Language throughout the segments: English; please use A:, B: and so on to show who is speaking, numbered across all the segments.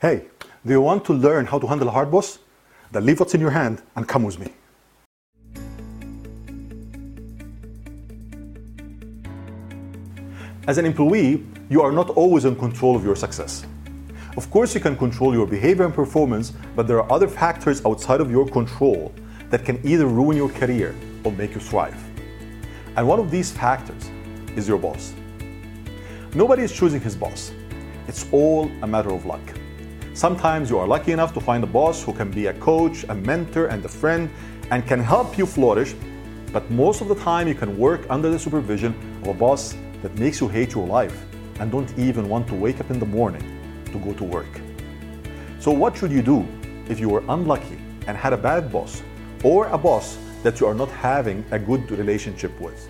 A: Hey, do you want to learn how to handle a hard boss? Then leave what's in your hand and come with me. As an employee, you are not always in control of your success. Of course, you can control your behavior and performance, but there are other factors outside of your control that can either ruin your career or make you thrive. And one of these factors is your boss. Nobody is choosing his boss. It's all a matter of luck. Sometimes you are lucky enough to find a boss who can be a coach, a mentor, and a friend and can help you flourish, but most of the time you can work under the supervision of a boss that makes you hate your life and don't even want to wake up in the morning to go to work. So, what should you do if you were unlucky and had a bad boss or a boss that you are not having a good relationship with?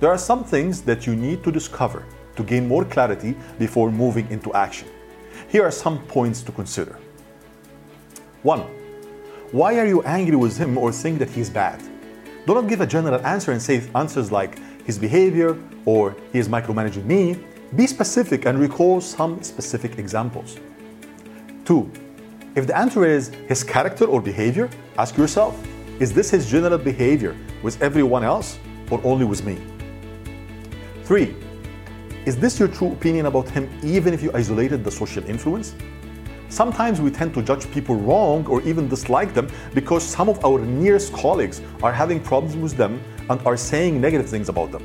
A: There are some things that you need to discover to gain more clarity before moving into action. Here are some points to consider. 1. Why are you angry with him or think that he's bad? Do not give a general answer and say answers like his behavior or he is micromanaging me. Be specific and recall some specific examples. 2. If the answer is his character or behavior, ask yourself is this his general behavior with everyone else or only with me? 3. Is this your true opinion about him even if you isolated the social influence? Sometimes we tend to judge people wrong or even dislike them because some of our nearest colleagues are having problems with them and are saying negative things about them.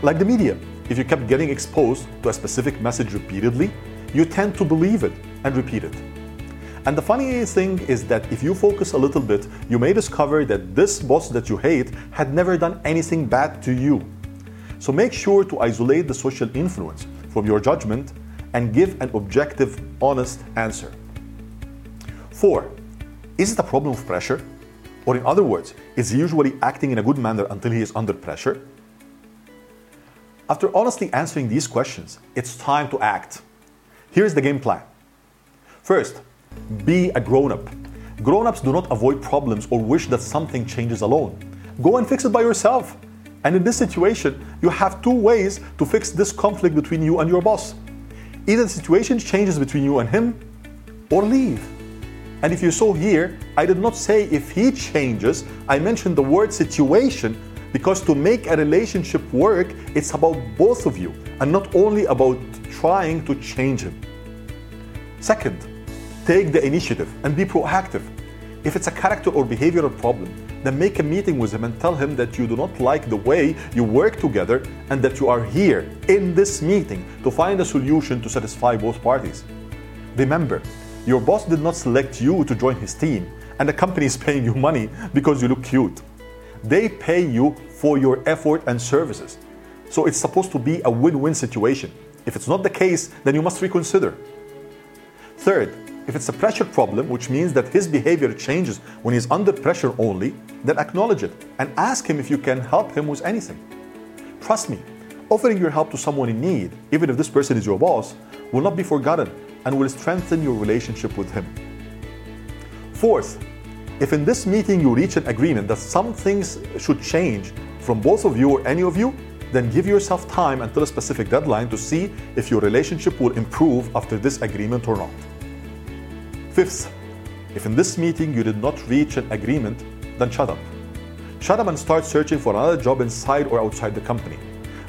A: Like the media, if you kept getting exposed to a specific message repeatedly, you tend to believe it and repeat it. And the funny thing is that if you focus a little bit, you may discover that this boss that you hate had never done anything bad to you. So make sure to isolate the social influence from your judgment and give an objective, honest answer. Four, is it a problem of pressure? Or, in other words, is he usually acting in a good manner until he is under pressure? After honestly answering these questions, it's time to act. Here's the game plan. First, be a grown up. Grown ups do not avoid problems or wish that something changes alone. Go and fix it by yourself. And in this situation, you have two ways to fix this conflict between you and your boss. Either the situation changes between you and him, or leave. And if you saw here, I did not say if he changes, I mentioned the word situation because to make a relationship work, it's about both of you and not only about trying to change him. Second, take the initiative and be proactive. If it's a character or behavioral problem, then make a meeting with him and tell him that you do not like the way you work together and that you are here in this meeting to find a solution to satisfy both parties. Remember, your boss did not select you to join his team, and the company is paying you money because you look cute. They pay you for your effort and services. So it's supposed to be a win win situation. If it's not the case, then you must reconsider. Third, if it's a pressure problem, which means that his behavior changes when he's under pressure only, then acknowledge it and ask him if you can help him with anything. Trust me, offering your help to someone in need, even if this person is your boss, will not be forgotten and will strengthen your relationship with him. Fourth, if in this meeting you reach an agreement that some things should change from both of you or any of you, then give yourself time until a specific deadline to see if your relationship will improve after this agreement or not. Fifth, if in this meeting you did not reach an agreement, then shut up. Shut up and start searching for another job inside or outside the company.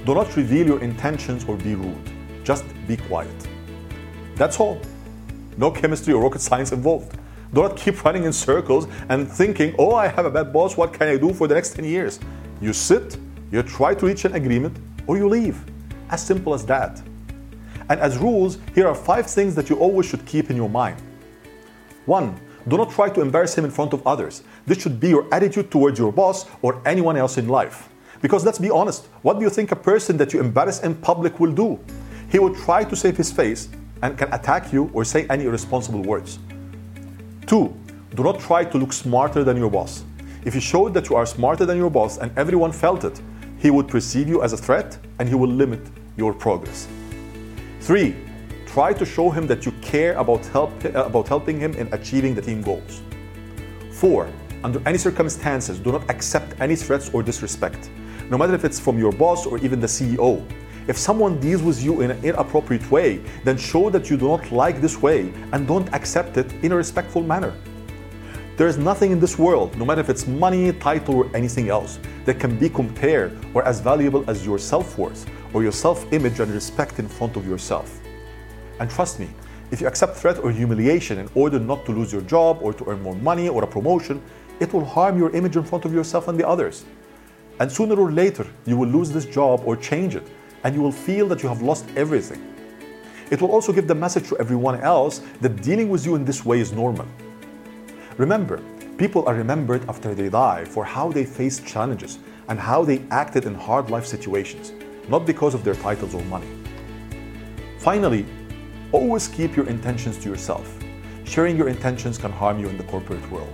A: Do not reveal your intentions or be rude. Just be quiet. That's all. No chemistry or rocket science involved. Do not keep running in circles and thinking, oh, I have a bad boss, what can I do for the next 10 years? You sit, you try to reach an agreement, or you leave. As simple as that. And as rules, here are five things that you always should keep in your mind. One, do not try to embarrass him in front of others. This should be your attitude towards your boss or anyone else in life. Because let's be honest, what do you think a person that you embarrass in public will do? He will try to save his face and can attack you or say any irresponsible words. Two, do not try to look smarter than your boss. If you showed that you are smarter than your boss and everyone felt it, he would perceive you as a threat and he will limit your progress. Three, try to show him that you care about, help, about helping him in achieving the team goals. Four, under any circumstances, do not accept any threats or disrespect, no matter if it's from your boss or even the CEO. If someone deals with you in an inappropriate way, then show that you do not like this way and don't accept it in a respectful manner. There is nothing in this world, no matter if it's money, title, or anything else, that can be compared or as valuable as your self worth or your self image and respect in front of yourself. And trust me, if you accept threat or humiliation in order not to lose your job or to earn more money or a promotion, it will harm your image in front of yourself and the others. And sooner or later, you will lose this job or change it, and you will feel that you have lost everything. It will also give the message to everyone else that dealing with you in this way is normal. Remember, people are remembered after they die for how they faced challenges and how they acted in hard life situations, not because of their titles or money. Finally, always keep your intentions to yourself. Sharing your intentions can harm you in the corporate world.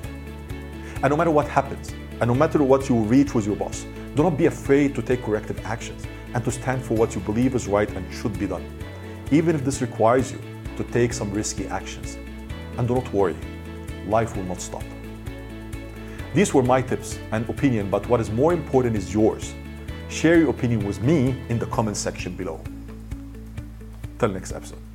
A: And no matter what happens, and no matter what you reach with your boss, do not be afraid to take corrective actions and to stand for what you believe is right and should be done, even if this requires you to take some risky actions. And do not worry, life will not stop. These were my tips and opinion, but what is more important is yours. Share your opinion with me in the comment section below. Till next episode.